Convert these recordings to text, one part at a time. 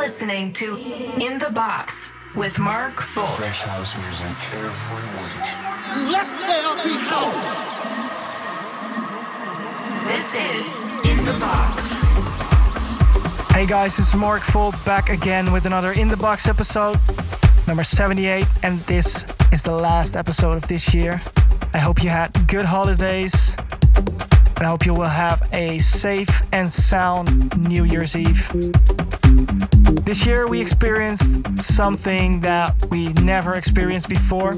listening to In the Box with Mark Folk. Fresh house music every week. Let there be house. This is In the Box. Hey guys, it's Mark Fold back again with another In the Box episode, number 78, and this is the last episode of this year. I hope you had good holidays, and I hope you will have a safe and sound New Year's Eve. This year we experienced something that we never experienced before.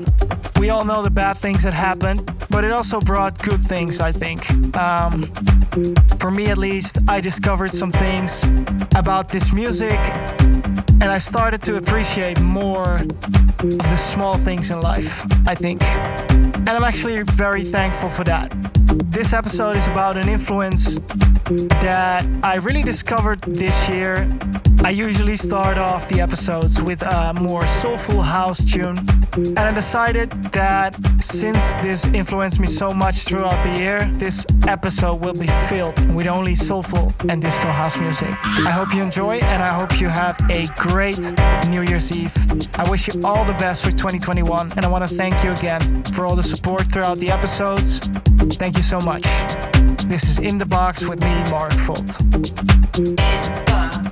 We all know the bad things that happened, but it also brought good things, I think. Um, for me at least, I discovered some things about this music and I started to appreciate more of the small things in life, I think. And I'm actually very thankful for that. This episode is about an influence that I really discovered this year. I usually start off the episodes with a more soulful house tune. And I decided that since this influenced me so much throughout the year, this episode will be filled with only soulful and disco house music. I hope you enjoy and I hope you have a great New Year's Eve. I wish you all the best for 2021 and I want to thank you again for all the support throughout the episodes. Thank you so much. This is In the Box with me, Mark Folt. In the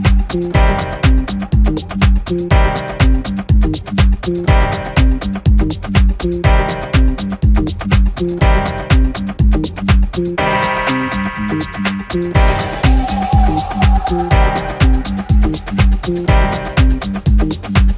Box. Thank you.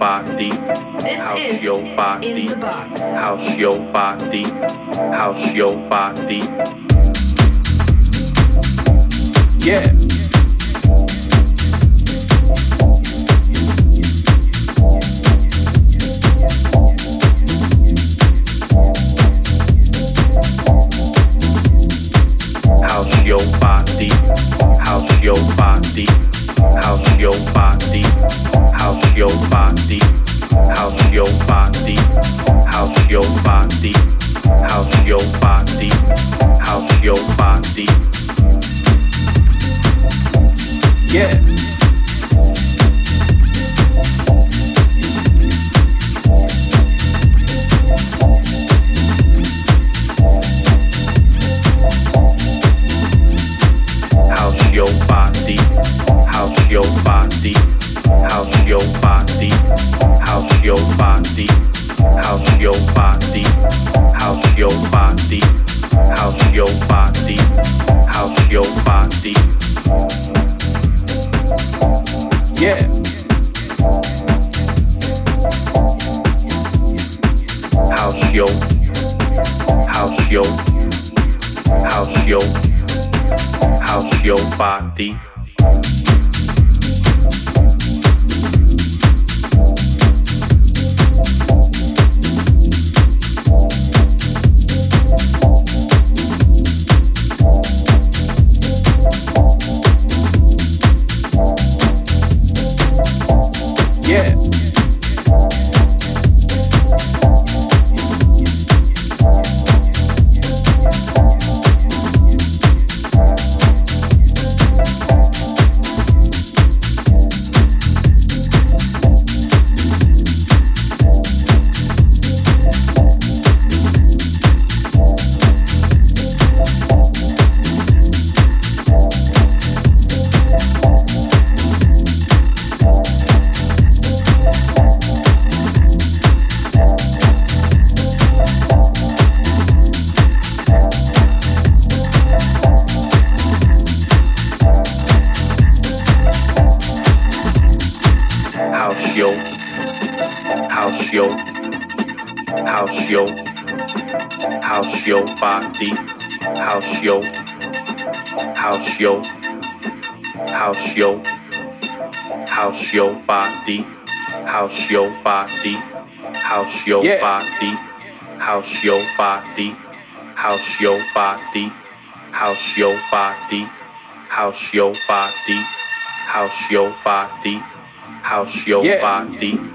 body, house your body, house your body, house your body. Yeah. the body, house your body, house your yeah. body, house your body, house your body, house your body, house your body, house your body, house your yeah. body.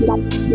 Bye.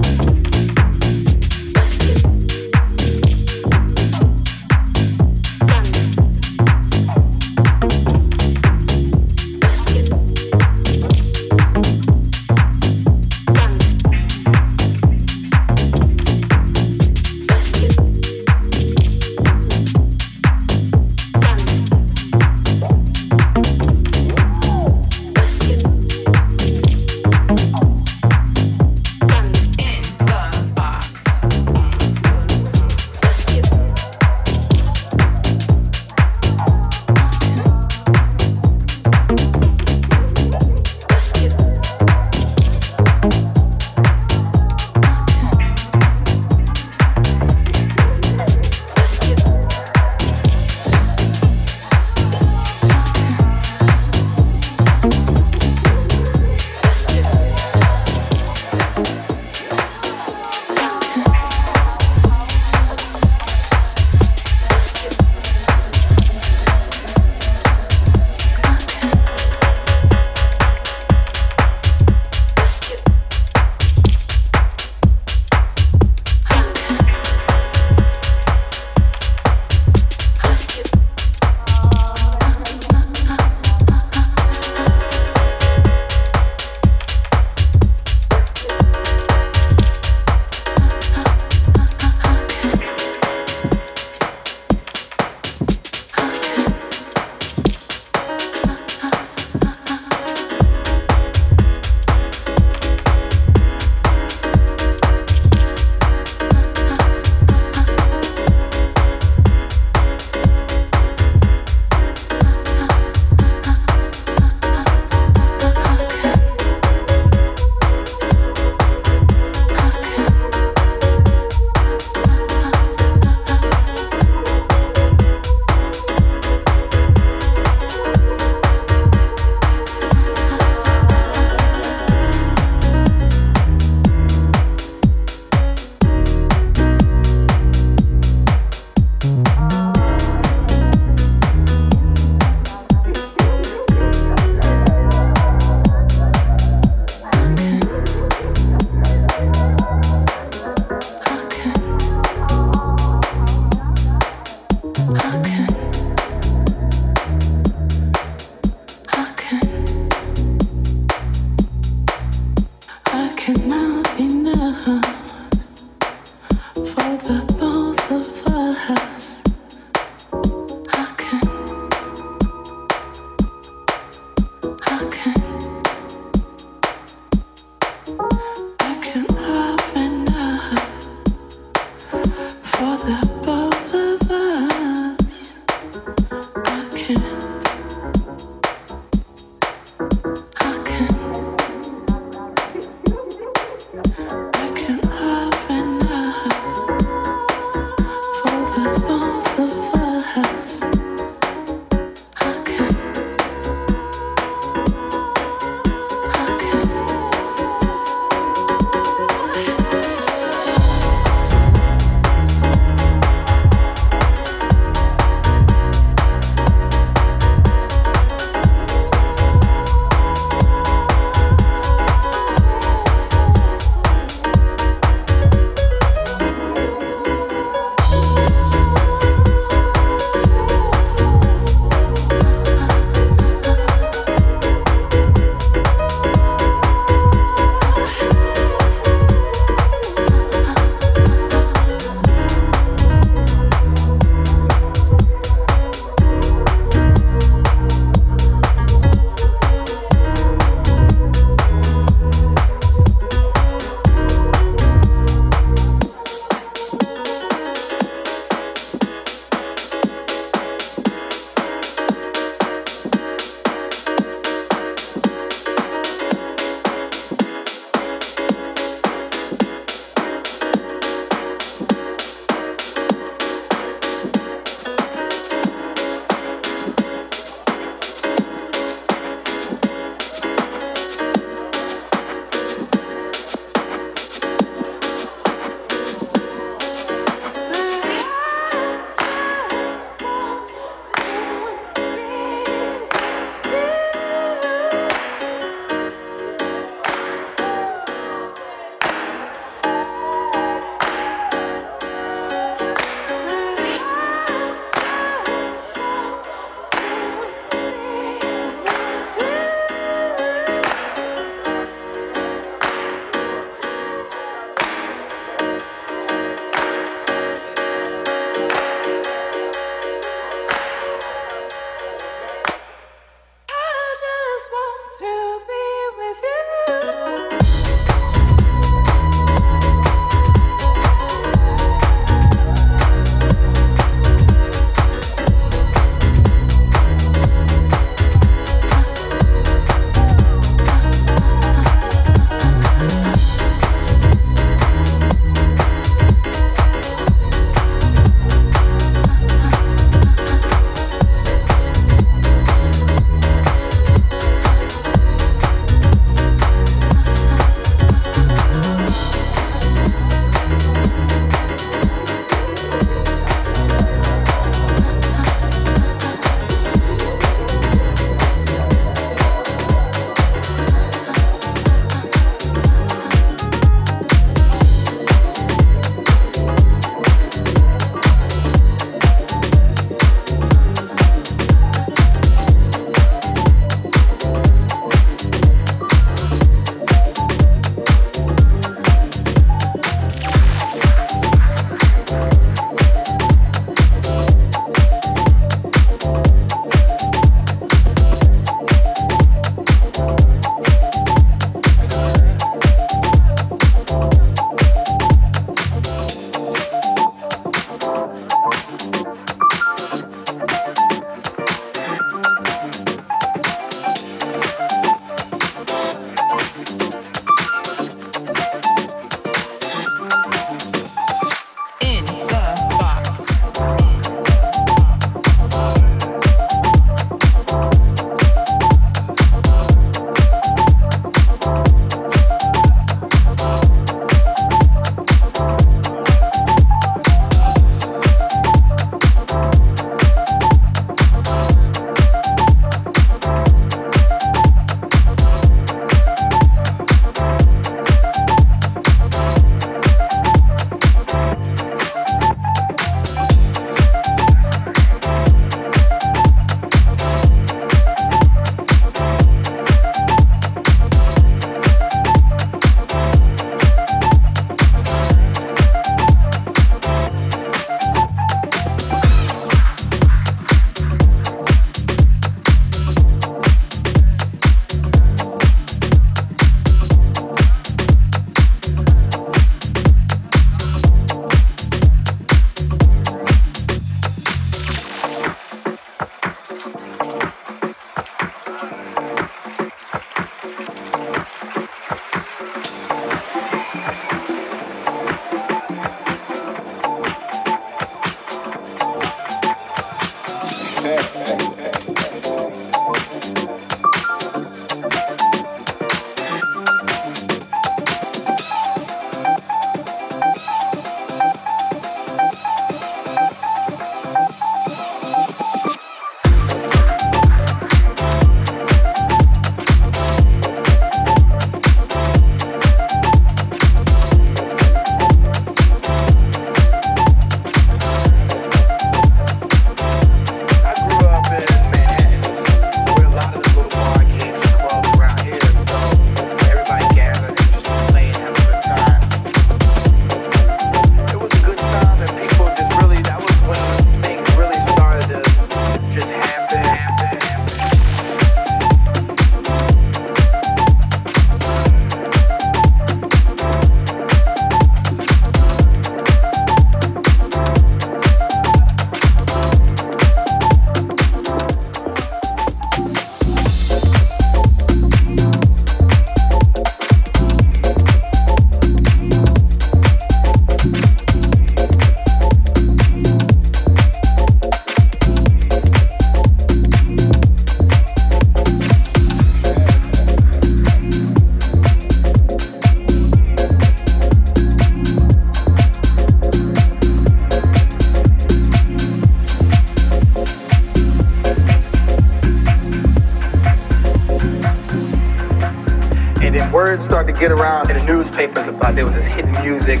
Words started to get around in the newspapers about there was this hidden music,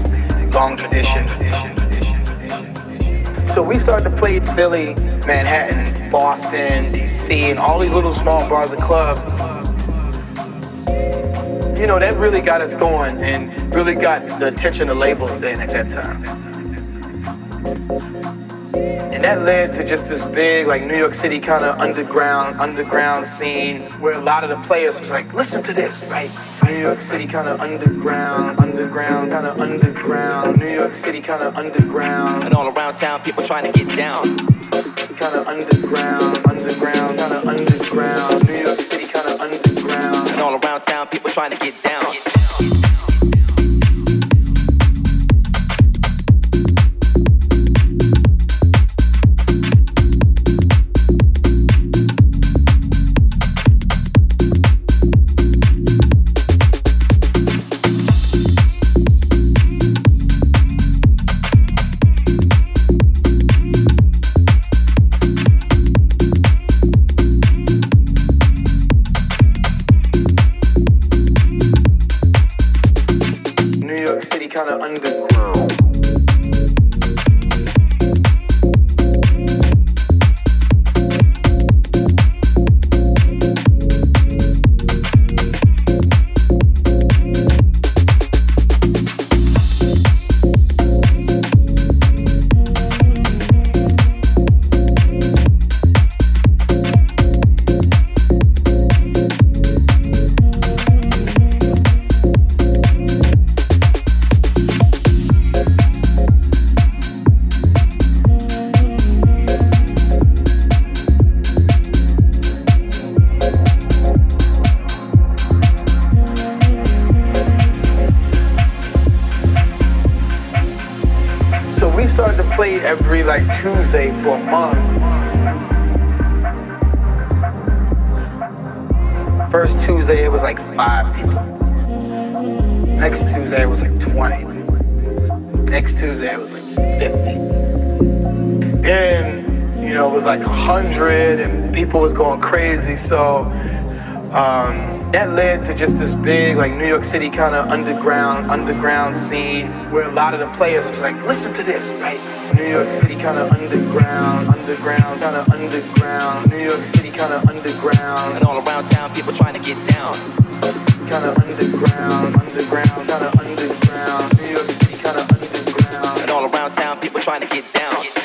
long tradition. So we started to play Philly, Manhattan, Boston, DC, and all these little small bars and clubs. You know, that really got us going and really got the attention of labels then at that time. And that led to just this big, like New York City kind of underground, underground scene where a lot of the players was like, listen to this, right? New York City kind of underground, underground, kind of underground. New York City kind of underground. And all around town, people trying to get down. Kind of underground, underground, kind of underground. New York City kind of underground. And all around town, people trying to get down. So um, that led to just this big, like New York City kind of underground, underground scene where a lot of the players was like, listen to this, right? New York City kind of underground, underground, kind of underground. New York City kind of underground. And all around town, people trying to get down. Trying to get down.